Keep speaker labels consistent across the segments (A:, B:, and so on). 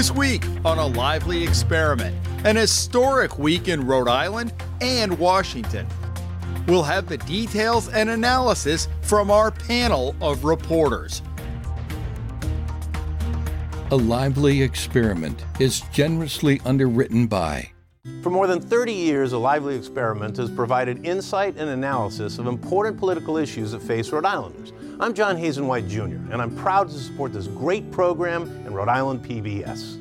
A: This week on a lively experiment, an historic week in Rhode Island and Washington. We'll have the details and analysis from our panel of reporters.
B: A Lively Experiment is generously underwritten by.
C: For more than 30 years, A Lively Experiment has provided insight and analysis of important political issues that face Rhode Islanders. I'm John Hazen White Jr., and I'm proud to support this great program in Rhode Island PBS.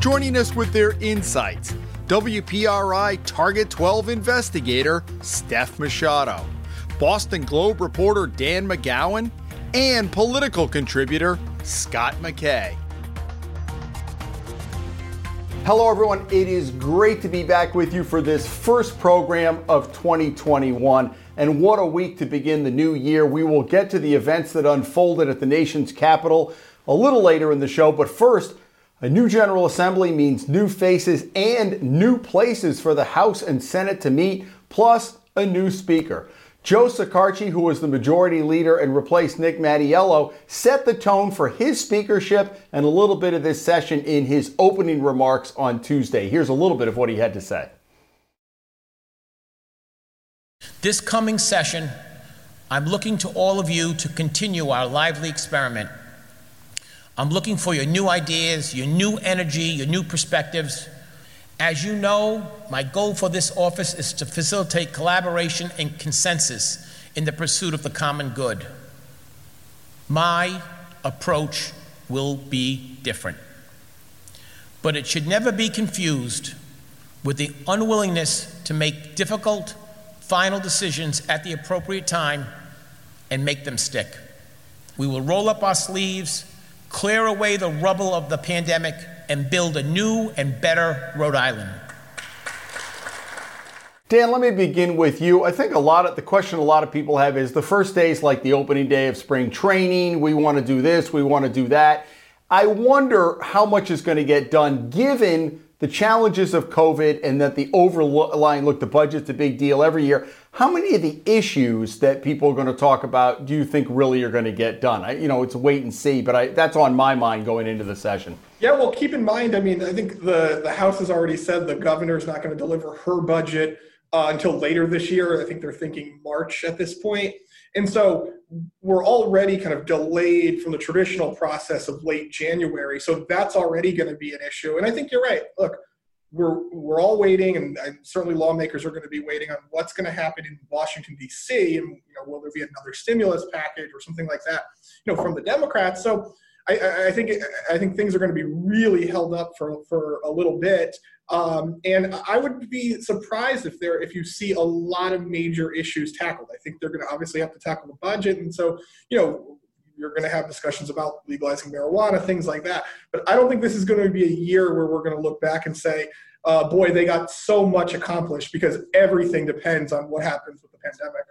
A: Joining us with their insights, WPRI Target 12 investigator Steph Machado, Boston Globe reporter Dan McGowan, and political contributor Scott MacKay. Hello, everyone. It is great to be back with you for this first program of 2021. And what a week to begin the new year. We will get to the events that unfolded at the nation's capital a little later in the show. But first, a new General Assembly means new faces and new places for the House and Senate to meet, plus a new Speaker. Joe Shekarchi, who was the majority leader and replaced Nick Mattiello, set the tone for his speakership and a little bit of this session in his opening remarks on Tuesday. Here's a little bit of what he had to say.
D: This coming session, I'm looking to all of you to continue our lively experiment. I'm looking for your new ideas, your new energy, your new perspectives. As you know, my goal for this office is to facilitate collaboration and consensus in the pursuit of the common good. My approach will be different. But it should never be confused with the unwillingness to make difficult, final decisions at the appropriate time and make them stick. We will roll up our sleeves, clear away the rubble of the pandemic, and build a new and better Rhode Island.
A: Dan, let me begin with you. I think a lot of the question a lot of people have is the first day is like the opening day of spring training. We want to do this, we want to do that. I wonder how much is going to get done given the challenges of COVID and that the overlying look, the budget's a big deal every year. How many of the issues that people are going to talk about do you think really are going to get done? I, you know, it's wait and see, but I, that's on my mind going into the session.
E: Yeah, well, keep in mind, I mean, I think the, the House has already said the governor's not going to deliver her budget uh, until later this year. I think they're thinking March at this point. And so we're already kind of delayed from the traditional process of late January. So that's already going to be an issue. And I think you're right. Look, we're we're all waiting, and, certainly lawmakers are going to be waiting on what's going to happen in Washington D.C. and you know will there be another stimulus package or something like that, you know, from the Democrats. So I, I, think I think things are going to be really held up for for a little bit, um, and I would be surprised if there if you see a lot of major issues tackled. I think they're going to obviously have to tackle the budget, and so you know you're going to have discussions about legalizing marijuana, things like that. But I don't think this is going to be a year where we're going to look back and say, uh, boy, they got so much accomplished because everything depends on what happens with the pandemic.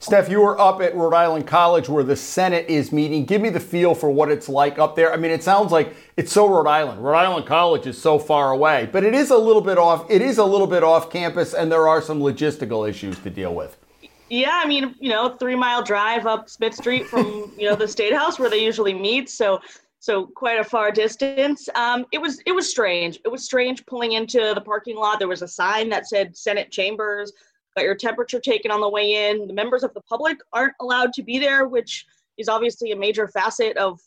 A: Steph, you were up at Rhode Island College where the Senate is meeting. Give me the feel for what it's like up there. I mean, it sounds like it's so Rhode Island. Rhode Island College is so far away, but it is a little bit off. It is a little bit off campus, and there are some logistical issues to deal with.
F: Yeah, I mean, you know, three mile drive up Smith Street from you know the State House where they usually meet. So so quite a far distance. Um, it was it was strange. It was strange pulling into the parking lot. There was a sign that said Senate chambers got your temperature taken on the way in. The members of the public aren't allowed to be there, which is obviously a major facet of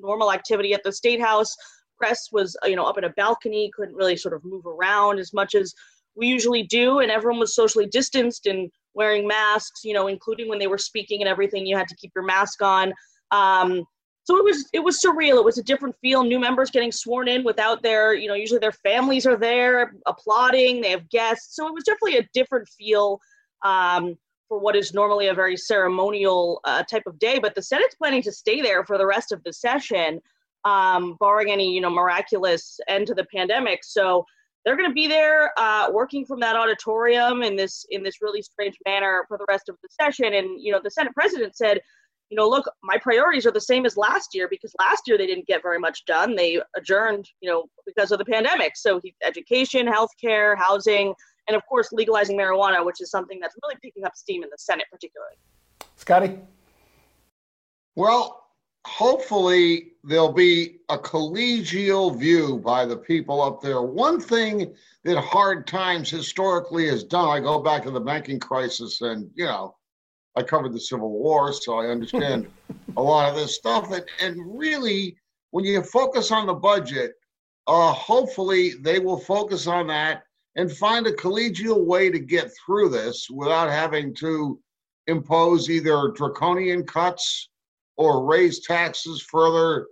F: normal activity at the state house. Press was, you know, up in a balcony, couldn't really sort of move around as much as we usually do, and everyone was socially distanced and wearing masks, you know, including when they were speaking and everything. You had to keep your mask on. Um, so it was it was surreal. It was a different feel. New members getting sworn in without their, you know, usually their families are there applauding. They have guests, so it was definitely a different feel um, for what is normally a very ceremonial uh, type of day. But the Senate's planning to stay there for the rest of the session, um, barring any, you know, miraculous end to the pandemic. So they're going to be there uh, working from that auditorium in this in this really strange manner for the rest of the session. And you know, the Senate president said you know, look, my priorities are the same as last year because last year they didn't get very much done. They adjourned, you know, because of the pandemic. So education, healthcare, housing, and of course legalizing marijuana, which is something that's really picking up steam in the Senate, particularly.
A: Scotty.
G: Well, hopefully there'll be a collegial view by the people up there. One thing that hard times historically has done, I go back to the banking crisis and, you know, I covered the Civil War, so I understand a lot of this stuff. And, and really, when you focus on the budget, uh, hopefully they will focus on that and find a collegial way to get through this without having to impose either draconian cuts or raise taxes further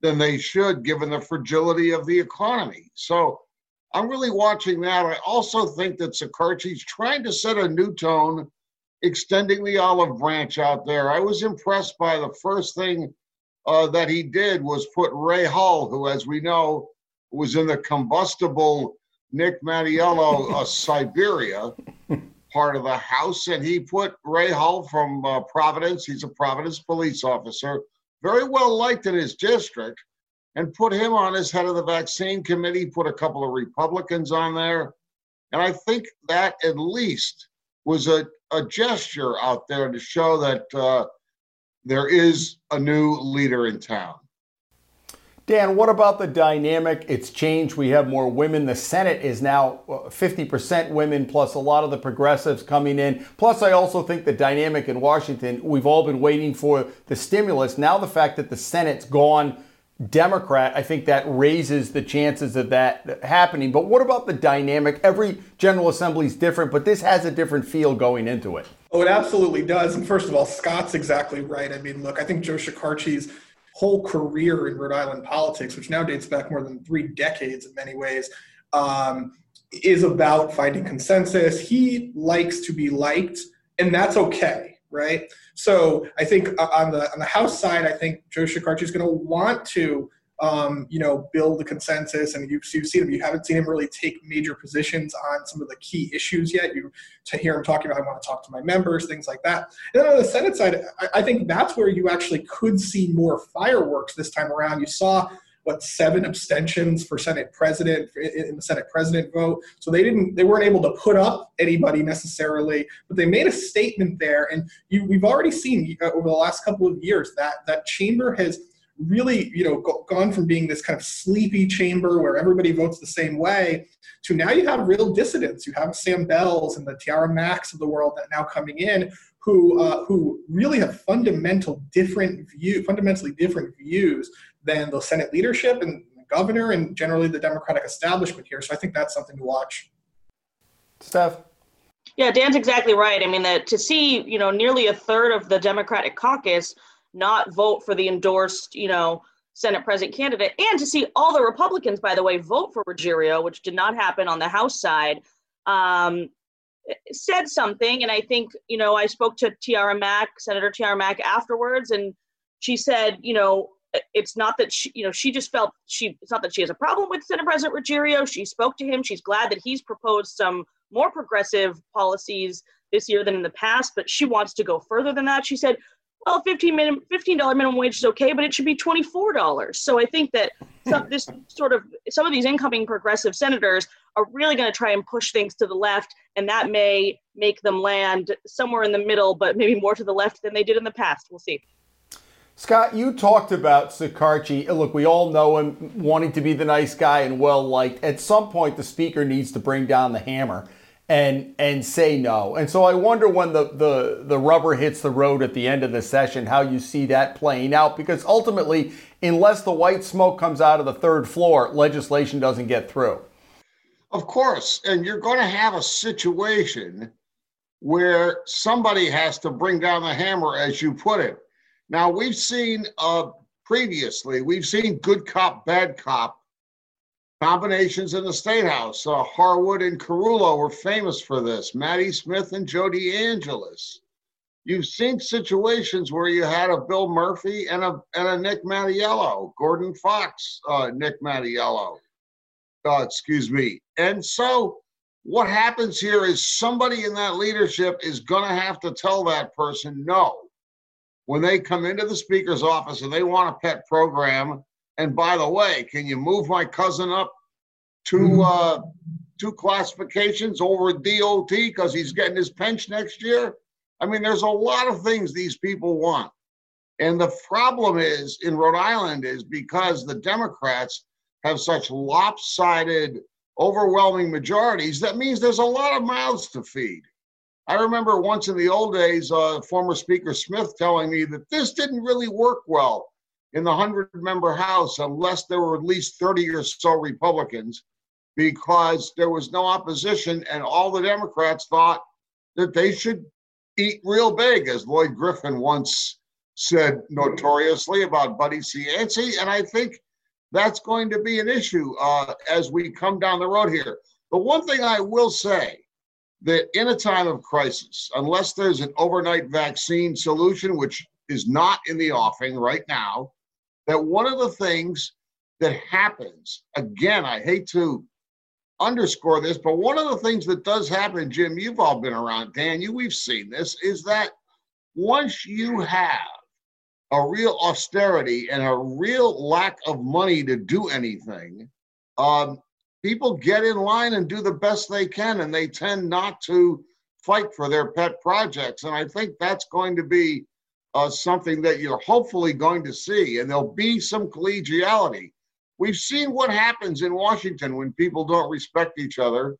G: than they should, given the fragility of the economy. So I'm really watching that. I also think that Shekarchi's trying to set a new tone, extending the olive branch out there. I was impressed by the first thing uh, that he did was put Ray Hull, who, as we know, was in the combustible Nick Mattiello uh, Siberia part of the House, and he put Ray Hull from uh, Providence. He's a Providence police officer, very well liked in his district, and put him on as head of the vaccine committee. Put a couple of Republicans on there, and I think that at least was a, a gesture out there to show that uh, there is a new leader in town.
A: Dan, what about the dynamic? It's changed. We have more women. The Senate is now 50% women, plus a lot of the progressives coming in. Plus, I also think the dynamic in Washington, we've all been waiting for the stimulus. Now, the fact that the Senate's gone Democrat, I think that raises the chances of that happening. But what about the dynamic? Every General Assembly is different, but this has a different feel going into it.
E: Oh, it absolutely does. And first of all, Scott's exactly right. I mean, look, I think Joe Shekarchi's whole career in Rhode Island politics, which now dates back more than three decades in many ways, um, is about finding consensus. He likes to be liked, and that's okay, right? So I think uh, on the on the House side, I think Joe Shekarchi is going to want to um, you know, build a consensus. And you've, you've seen him, you haven't seen him really take major positions on some of the key issues yet. You to hear him talking about, I want to talk to my members, things like that. And then on the Senate side, I, I think that's where you actually could see more fireworks this time around. You saw what seven abstentions for Senate president in the Senate president vote. So they didn't they weren't able to put up anybody necessarily, but they made a statement there. And you, we've already seen uh, over the last couple of years that that chamber has really, you know, go, gone from being this kind of sleepy chamber where everybody votes the same way to now you have real dissidents. You have Sam Bells and the Tiara Macks of the world that now coming in who uh, who really have fundamental different view, fundamentally different views than the Senate leadership and the governor and generally the Democratic establishment here. So I think that's something to watch.
A: Steph.
F: Yeah, Dan's exactly right. I mean, that to see you know nearly a third of the Democratic caucus not vote for the endorsed, you know, Senate president candidate, and to see all the Republicans, by the way, vote for Ruggerio, which did not happen on the House side, um, said something. And I think, you know, I spoke to Tiara Mack, Senator Tiara Mack, afterwards, and she said, you know, it's not that she, you know, she just felt she. It's not that she has a problem with Senate President Ruggerio. She spoke to him. She's glad that he's proposed some more progressive policies this year than in the past, but she wants to go further than that. She said, well, 15 minimum, $15 minimum wage is okay, but it should be $24. So I think that some, this sort of some of these incoming progressive senators are really going to try and push things to the left, and that may make them land somewhere in the middle, but maybe more to the left than they did in the past. We'll see.
A: Scott, you talked about Shekarchi. Look, we all know him wanting to be the nice guy and well liked. At some point, the speaker needs to bring down the hammer and and say no. And so I wonder when the, the, the rubber hits the road at the end of the session, how you see that playing out. Because ultimately, unless the white smoke comes out of the third floor, legislation doesn't get through.
G: Of course. And you're going to have a situation where somebody has to bring down the hammer, as you put it. Now, we've seen uh, previously, we've seen good cop, bad cop combinations in the state house. Uh, Harwood and Caruolo were famous for this. Matty Smith and Jody DeAngelis. You've seen situations where you had a Bill Murphy and a and a Nick Mattiello, Gordon Fox, uh, Nick Mattiello. Uh, excuse me. And so what happens here is somebody in that leadership is going to have to tell that person no when they come into the speaker's office and they want a pet program and by the way, can you move my cousin up two mm-hmm. uh, two classifications over DOT because he's getting his pension next year? I mean, there's a lot of things these people want. And the problem is in Rhode Island is because the Democrats have such lopsided, overwhelming majorities, that means there's a lot of mouths to feed. I remember once in the old days, uh, former Speaker Smith telling me that this didn't really work well in the 100 member House unless there were at least 30 or so Republicans because there was no opposition and all the Democrats thought that they should eat real big, as Lloyd Griffin once said notoriously about Buddy Cianci. And I think that's going to be an issue uh, as we come down the road here. The one thing I will say that in a time of crisis, unless there's an overnight vaccine solution, which is not in the offing right now, that one of the things that happens, again, I hate to underscore this, but one of the things that does happen, Jim, you've all been around, Dan, you we've seen this, is that once you have a real austerity and a real lack of money to do anything, um, people get in line and do the best they can, and they tend not to fight for their pet projects. And I think that's going to be uh, something that you're hopefully going to see, and there'll be some collegiality. We've seen what happens in Washington when people don't respect each other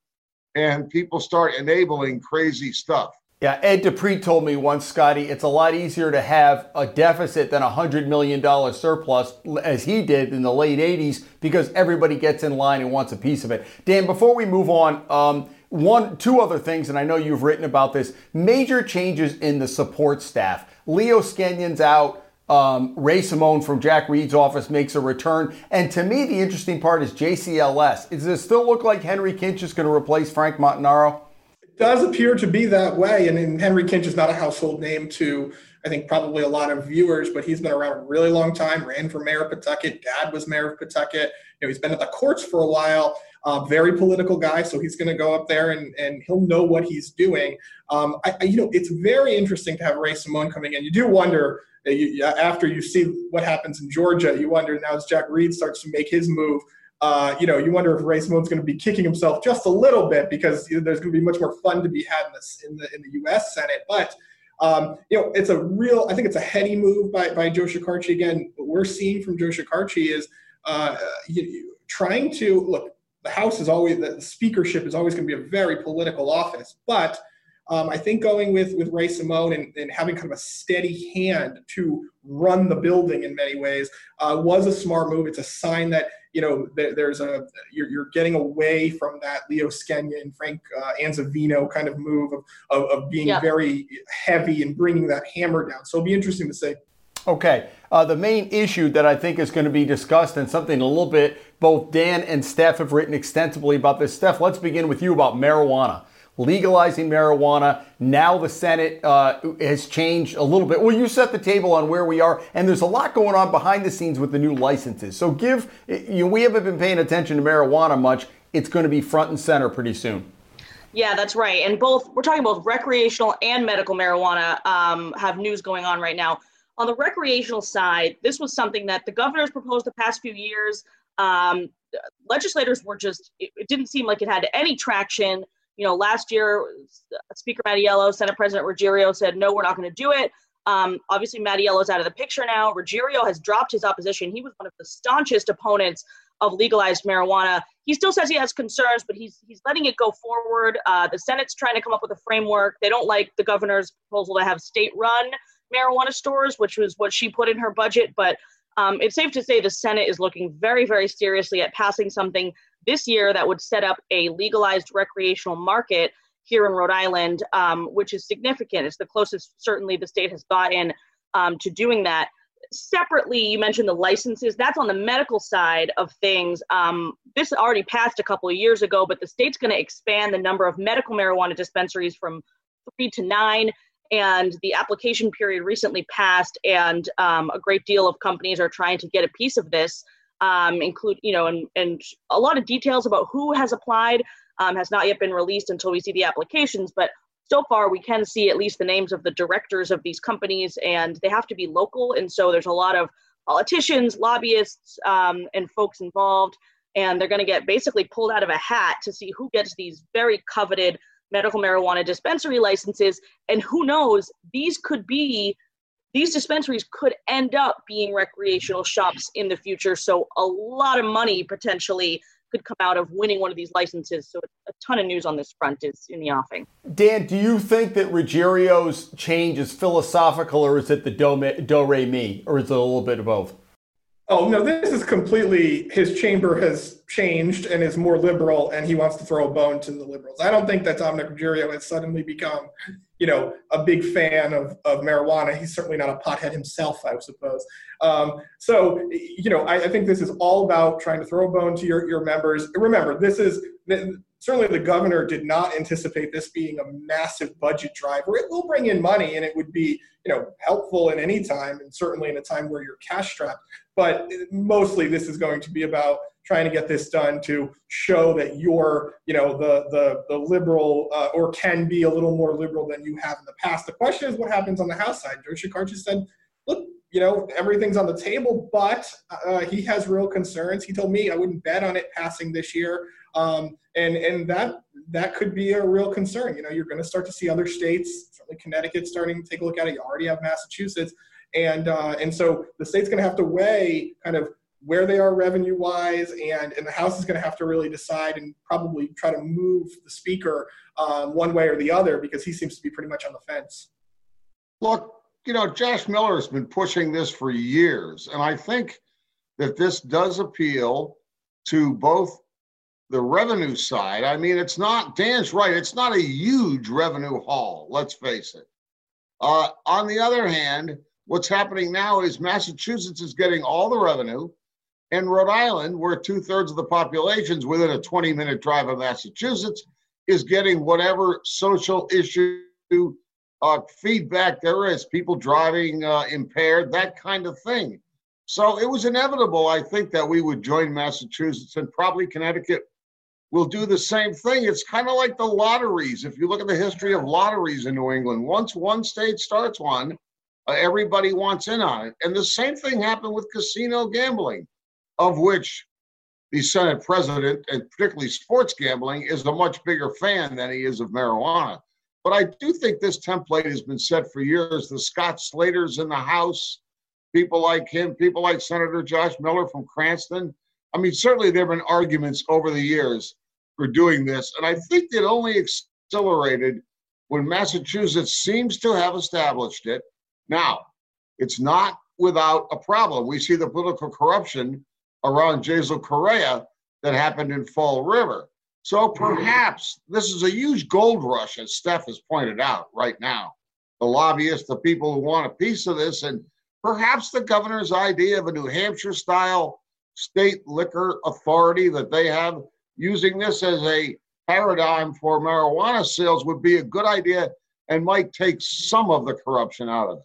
G: and people start enabling crazy stuff.
A: Yeah, Ed DiPrete told me once, Scotty, it's a lot easier to have a deficit than a $100 million surplus, as he did in the late 80s, because everybody gets in line and wants a piece of it. Dan, before we move on, um, one, two other things, and I know you've written about this major changes in the support staff. Leo Skenyon's out. Um, Ray Simone from Jack Reed's office makes a return. And to me, the interesting part is JCLS. Does it still look like Henry Kinch is going to replace Frank Montanaro?
E: Does appear to be that way. And, Henry Kinch is not a household name to, I think, probably a lot of viewers, but he's been around a really long time, ran for mayor of Pawtucket. Dad was mayor of Pawtucket. You know, he's been at the courts for a while. Uh, very political guy, so he's going to go up there and, and he'll know what he's doing. Um, I, I, you know, it's very interesting to have Ray Simone coming in. You do wonder you, after you see what happens in Georgia, you wonder now as Jack Reed starts to make his move. Uh, you know, you wonder if Ray Simone's going to be kicking himself just a little bit because you know, there's going to be much more fun to be had in, this, in the in the U.S. Senate. But um, you know, it's a real. I think it's a heady move by by Joe Shekarchi. Again, what we're seeing from Joe Shekarchi is uh, you, you, trying to look the House is always the speakership is always going to be a very political office, but um, I think going with with Ray Simone and, and, having kind of a steady hand to run the building in many ways uh, was a smart move. It's a sign that you know there, there's a you're, you're, getting away from that Leo Skenyon, Frank uh, Anzeveno kind of move of of, of being yeah. very heavy and bringing that hammer down. So it'll be interesting to see.
A: Okay. Uh, the main issue that I think is going to be discussed and something a little bit both Dan and Steph have written extensively about this. Steph, let's begin with you about marijuana. Legalizing marijuana. Now the Senate uh, has changed a little bit. Well, you set the table on where we are, and there's a lot going on behind the scenes with the new licenses. So, give you know, we haven't been paying attention to marijuana much. It's going to be front and center pretty soon.
F: Yeah, that's right. And both we're talking both recreational and medical marijuana um, have news going on right now. On the recreational side, this was something that the governor's proposed the past few years. Um, legislators were just, it, it, didn't seem like it had any traction. You know, last year, Speaker Mattiello, Senate President Ruggerio said, no, we're not going to do it. Um, obviously, Mattiello's out of the picture now. Ruggerio has dropped his opposition. He was one of the staunchest opponents of legalized marijuana. He still says he has concerns, but he's he's letting it go forward. Uh, the Senate's trying to come up with a framework. They don't like the governor's proposal to have state-run marijuana stores, which was what she put in her budget. But um, it's safe to say the Senate is looking very, very seriously at passing something this year that would set up a legalized recreational market here in Rhode Island, um, which is significant. It's the closest, certainly, the state has gotten um, to doing that. Separately, you mentioned the licenses. That's on the medical side of things. Um, this already passed a couple of years ago, but the state's going to expand the number of medical marijuana dispensaries from three to nine and the application period recently passed and um, a great deal of companies are trying to get a piece of this um, include you know and, and a lot of details about who has applied um, has not yet been released until we see the applications but so far we can see at least the names of the directors of these companies and they have to be local and so there's a lot of politicians lobbyists um, and folks involved and they're going to get basically pulled out of a hat to see who gets these very coveted medical marijuana dispensary licenses. And who knows, these could be these dispensaries could end up being recreational shops in the future. So a lot of money potentially could come out of winning one of these licenses. So a ton of news on this front is in the offing.
A: Dan, do you think that Ruggerio's change is philosophical or is it the do, do re mi or is it a little bit of both?
E: Oh no, this is completely his chamber has changed and is more liberal, and he wants to throw a bone to the liberals. I don't think that Dominick Ruggerio has suddenly become, you know, a big fan of, of marijuana. He's certainly not a pothead himself, I suppose. Um, so, you know, I, I, think this is all about trying to throw a bone to your, your members. Remember, this is certainly the governor did not anticipate this being a massive budget driver. It will bring in money, and it would be, you know, helpful in any time, and certainly in a time where you're cash strapped but mostly this is going to be about trying to get this done to show that you're, you know, the the the liberal uh, or can be a little more liberal than you have in the past. The question is what happens on the House side. Joe Shekarchi said, look, you know, everything's on the table, but uh, he has real concerns. He told me I wouldn't bet on it passing this year, um, and and that that could be a real concern. You know, you're going to start to see other states, certainly Connecticut, starting to take a look at it. You already have Massachusetts and uh, and so the state's going to have to weigh kind of where they are revenue wise, and and the House is going to have to really decide and probably try to move the speaker um, one way or the other because he seems to be pretty much on the fence.
G: Look, you know, Josh Miller has been pushing this for years, and I think that this does appeal to both the revenue side. I mean, it's not, Dan's right, it's not a huge revenue haul, let's face it. Uh, on the other hand, What's happening now is Massachusetts is getting all the revenue, and Rhode Island, where two thirds of the population is within a 20 minute drive of Massachusetts, is getting whatever social issue uh, feedback there is people driving uh, impaired, that kind of thing. So it was inevitable, I think, that we would join Massachusetts and probably Connecticut will do the same thing. It's kind of like the lotteries. If you look at the history of lotteries in New England, once one state starts one, uh, everybody wants in on it. And the same thing happened with casino gambling, of which the Senate president, and particularly sports gambling, is a much bigger fan than he is of marijuana. But I do think this template has been set for years. The Scott Slaters in the House, people like him, people like Senator Josh Miller from Cranston. I mean, certainly there have been arguments over the years for doing this. And I think it only accelerated when Massachusetts seems to have established it now, it's not without a problem. We see the political corruption around Jasiel Correia that happened in Fall River. So perhaps this is a huge gold rush, as Steph has pointed out right now. The lobbyists, the people who want a piece of this, and perhaps the governor's idea of a New Hampshire style state liquor authority that they have using this as a paradigm for marijuana sales would be a good idea and might take some of the corruption out of it.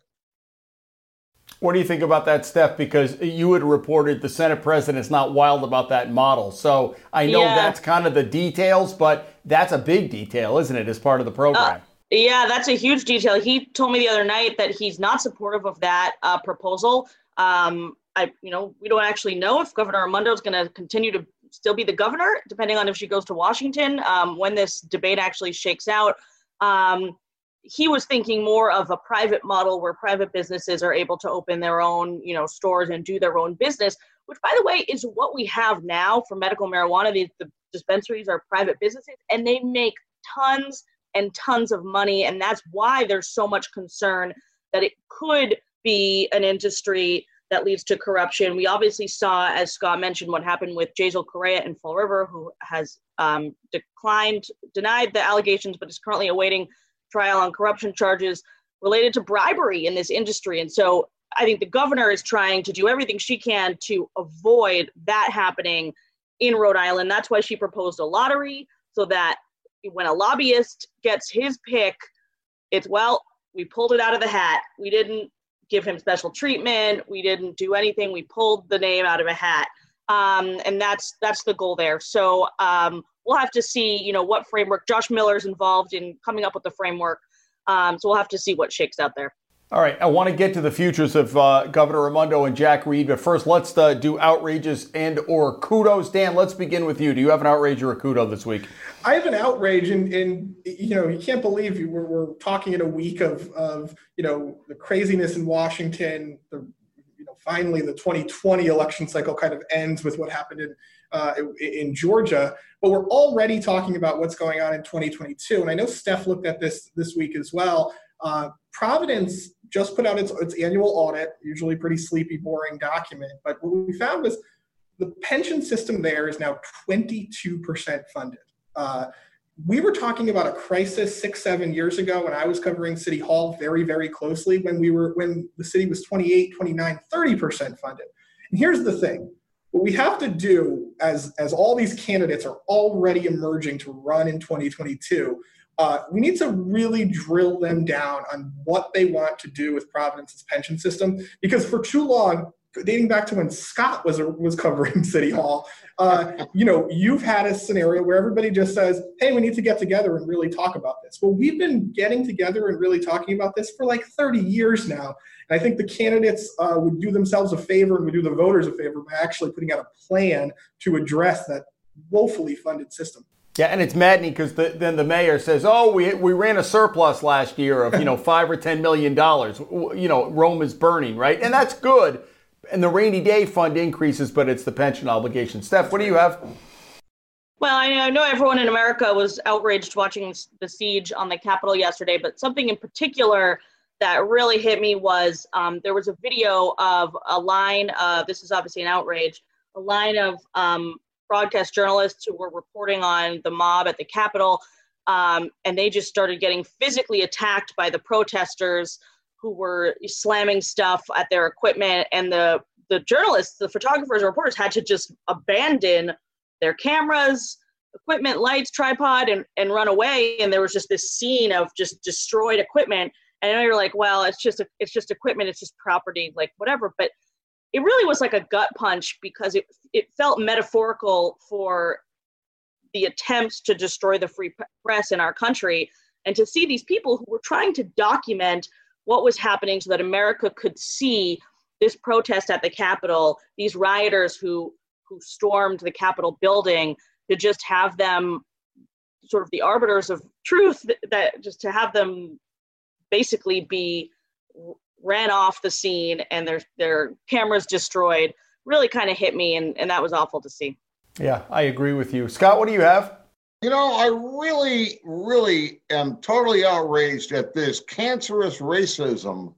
A: What do you think about that, Steph? Because you had reported the Senate president is not wild about that model. So I know yeah. that's kind of the details, but that's a big detail, isn't it, as part of the program? Uh,
F: yeah, that's a huge detail. He told me the other night that he's not supportive of that uh, proposal. Um, I, you know, we don't actually know if Governor Raimondo is going to continue to still be the governor, depending on if she goes to Washington um, when this debate actually shakes out. Um, he was thinking more of a private model where private businesses are able to open their own you know stores and do their own business which by the way is what we have now for medical marijuana the, the dispensaries are private businesses and they make tons and tons of money and that's why there's so much concern that it could be an industry that leads to corruption. We obviously saw, as Scott mentioned, what happened with Jasiel Correia in Fall River, who has um, declined, denied the allegations, but is currently awaiting trial on corruption charges related to bribery in this industry. And so I think the governor is trying to do everything she can to avoid that happening in Rhode Island. That's why she proposed a lottery so that when a lobbyist gets his pick, it's well, we pulled it out of the hat. We didn't give him special treatment. We didn't do anything. We pulled the name out of a hat. Um, and that's that's the goal there. So um, we'll have to see, you know, what framework Josh Miller's involved in coming up with the framework. Um, so we'll have to see what shakes out there.
A: All right, I want to get to the futures of uh, Governor Raimondo and Jack Reed, but first let's uh, do outrages and or kudos. Dan, let's begin with you. Do you have an outrage or a kudo this week?
E: I have an outrage, and, and you know you can't believe you, we're, we're talking in a week of of you know the craziness in Washington. The you know finally the 2020 election cycle kind of ends with what happened in uh, in Georgia, but we're already talking about what's going on in 2022. And I know Steph looked at this this week as well. Uh, Providence just put out its, its annual audit, usually pretty sleepy, boring document. But what we found was the pension system there is now 22% funded. Uh, we were talking about a crisis six, seven years ago when I was covering City Hall very, very closely when we were when the city was 28, 29, 30% funded. And here's the thing. What we have to do as, as all these candidates are already emerging to run in 2022 uh, we need to really drill them down on what they want to do with Providence's pension system because for too long, dating back to when Scott was was covering City Hall, uh, you know, you've had a scenario where everybody just says, "Hey, we need to get together and really talk about this." Well, we've been getting together and really talking about this for like 30 years now, and I think the candidates uh, would do themselves a favor and would do the voters a favor by actually putting out a plan to address that woefully funded system.
A: Yeah, and it's maddening because the, then the mayor says, "Oh, we we ran a surplus last year of you know five or ten million dollars. You know, Rome is burning, right? And that's good. And the rainy day fund increases, but it's the pension obligation. Steph, what do you have?
F: Well, I know everyone in America was outraged watching the siege on the Capitol yesterday, but something in particular that really hit me was um, there was a video of a line. Of, this is obviously an outrage. A line of um, broadcast journalists who were reporting on the mob at the Capitol, um, and they just started getting physically attacked by the protesters who were slamming stuff at their equipment, and the the journalists, the photographers, and reporters had to just abandon their cameras, equipment, lights, tripod, and and run away. And there was just this scene of just destroyed equipment. And I know you're like, well, it's just a, it's just equipment, it's just property, like whatever. But it really was like a gut punch because it it felt metaphorical for the attempts to destroy the free press in our country and to see these people who were trying to document what was happening so that America could see this protest at the Capitol, these rioters who who stormed the Capitol building, to just have them sort of the arbiters of truth that, that just to have them basically be ran off the scene and their their cameras destroyed really kind of hit me and, and that was awful to see.
A: Yeah i agree with you. Scott what do you have
G: you know i really really am totally outraged at this cancerous racism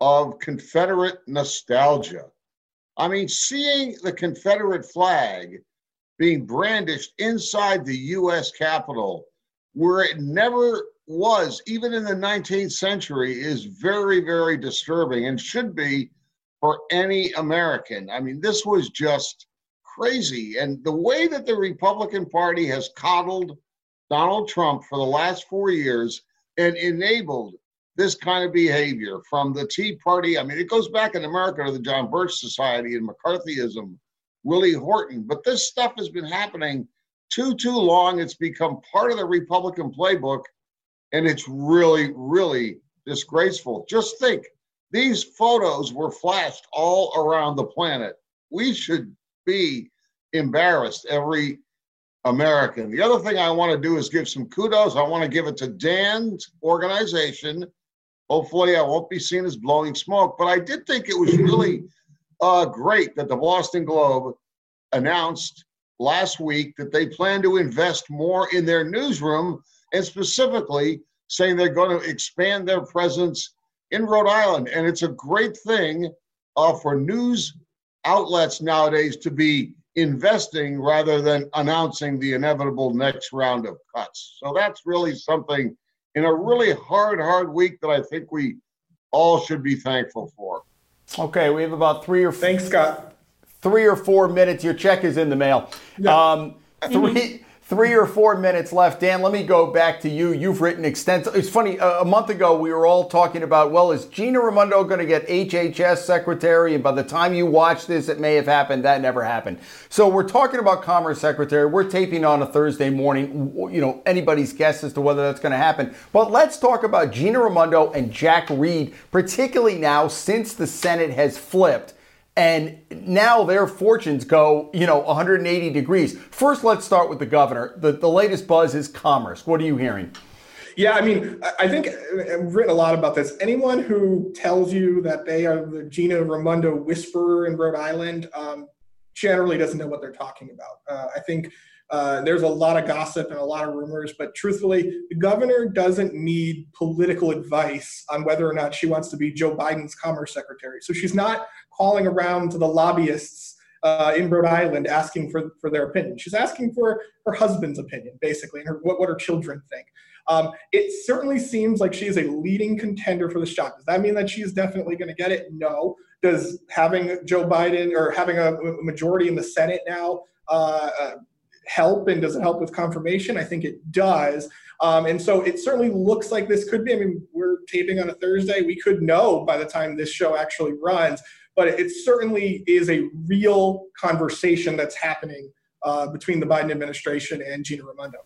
G: of confederate nostalgia i mean seeing the confederate flag being brandished inside the us capitol where it never was, even in the 19th century, is very, very disturbing and should be for any American. I mean, this was just crazy. And the way that the Republican Party has coddled Donald Trump for the last four years and enabled this kind of behavior from the Tea Party. I mean, it goes back in America to the John Birch Society and McCarthyism, Willie Horton. But this stuff has been happening too, too long. It's become part of the Republican playbook and it's really, really disgraceful. Just think these photos were flashed all around the planet. We should be embarrassed, every American. The other thing I want to do is give some kudos. I want to give it to Dan's organization. Hopefully, I won't be seen as blowing smoke, but I did think it was really uh, great that the Boston Globe announced last week that they plan to invest more in their newsroom and specifically saying they're going to expand their presence in Rhode Island. And it's a great thing uh, for news outlets nowadays to be investing rather than announcing the inevitable next round of cuts. So that's really something in a really hard, hard week that I think we all should be thankful for.
A: Okay, we have about three or
E: thanks, Scott.
A: Three or four minutes. Your check is in the mail. Yeah. Um, three three or four minutes left. Dan, let me go back to you. You've written extensive. It's funny. A month ago, we were all talking about, well, is Gina Raimondo going to get HHS secretary? And by the time you watch this, it may have happened. That never happened. So we're talking about Commerce secretary. We're taping on a Thursday morning. You know, anybody's guess as to whether that's going to happen. But let's talk about Gina Raimondo and Jack Reed, particularly now since the Senate has flipped and now their fortunes go, you know, 180 degrees. First, let's start with the governor. The, the latest buzz is commerce. What are you hearing?
E: Yeah, I mean, I think I've written a lot about this. Anyone who tells you that they are the Gina Raimondo whisperer in Rhode Island um, generally doesn't know what they're talking about. Uh, I think uh, there's a lot of gossip and a lot of rumors, but truthfully, the governor doesn't need political advice on whether or not she wants to be Joe Biden's commerce secretary. So she's not calling around to the lobbyists uh, in Rhode Island asking for, for their opinion. She's asking for her husband's opinion, basically, and her, what, what her children think. Um, it certainly seems like she is a leading contender for the job. Does that mean that she's definitely going to get it? No. Does having Joe Biden or having a majority in the Senate now uh, uh help and does it help with confirmation? I think it does. Um, and so it certainly looks like this could be. I mean, we're taping on a Thursday. We could know by the time this show actually runs, but it certainly is a real conversation that's happening uh, between the Biden administration and Gina Raimondo.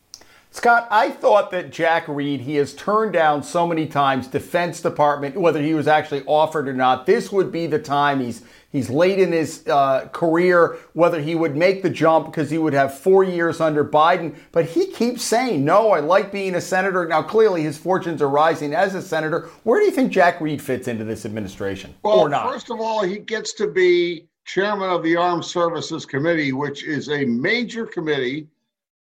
A: Scott, I thought that Jack Reed, he has turned down so many times Defense Department, whether he was actually offered or not. This would be the time he's He's late in his uh, career, whether he would make the jump because he would have four years under Biden. But he keeps saying, no, I like being a senator. Now, clearly, his fortunes are rising as a senator. Where do you think Jack Reed fits into this administration?
G: Well,
A: or not?
G: first of all, he gets to be chairman of the Armed Services Committee, which is a major committee,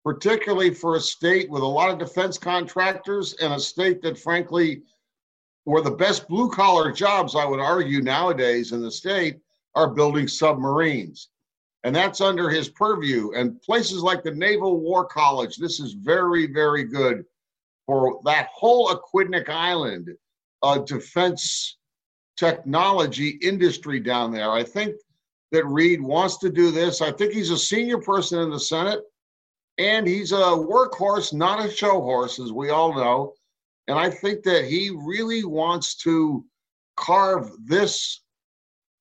G: particularly for a state with a lot of defense contractors and a state that, frankly, were the best blue collar jobs, I would argue, nowadays in the state are building submarines. And that's under his purview. And places like the Naval War College, this is very, very good for that whole Aquidneck Island uh, defense technology industry down there. I think that Reed wants to do this. I think he's a senior person in the Senate, and he's a workhorse, not a show horse, as we all know. And I think that he really wants to carve this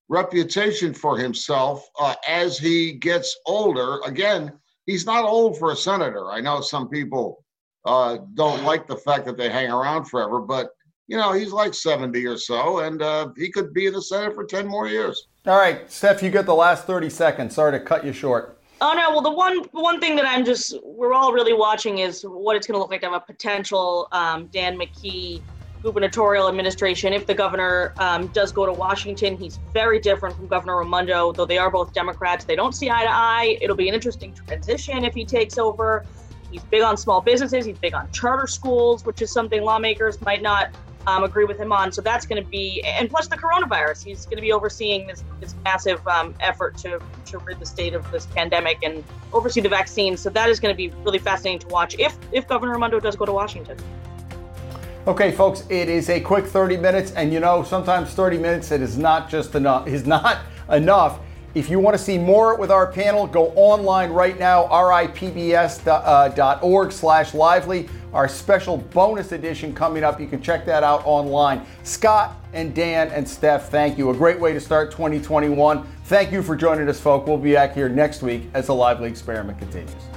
G: reputation for himself uh, as he gets older. Again, he's not old for a senator. I know some people uh, don't like the fact that they hang around forever, but you know he's like 70 or so, and uh, he could be in the Senate for 10 more years.
A: All right, Steph, you get the last 30 seconds. Sorry to cut you short.
F: Oh no! Well, the one one thing that I'm just we're all really watching is what it's going to look like to have a potential um, Dan McKee gubernatorial administration, if the governor um, does go to Washington, he's very different from Governor Raimondo, though they are both Democrats. They don't see eye to eye. It'll be an interesting transition if he takes over. He's big on small businesses. He's big on charter schools, which is something lawmakers might not um, agree with him on. So that's going to be, and plus the coronavirus, he's going to be overseeing this, this massive um, effort to, to rid the state of this pandemic and oversee the vaccine. So that is going to be really fascinating to watch if if Governor Raimondo does go to Washington.
A: Okay, folks, it is a quick 30 minutes, and you know, sometimes 30 minutes it is not just enough. Is not enough. If you want to see more with our panel, go online right now, ripbs.org uh, slash lively. Our special bonus edition coming up. You can check that out online. Scott and Dan and Steph, thank you. A great way to start 2021. Thank you for joining us, folks. We'll be back here next week as the Lively experiment continues.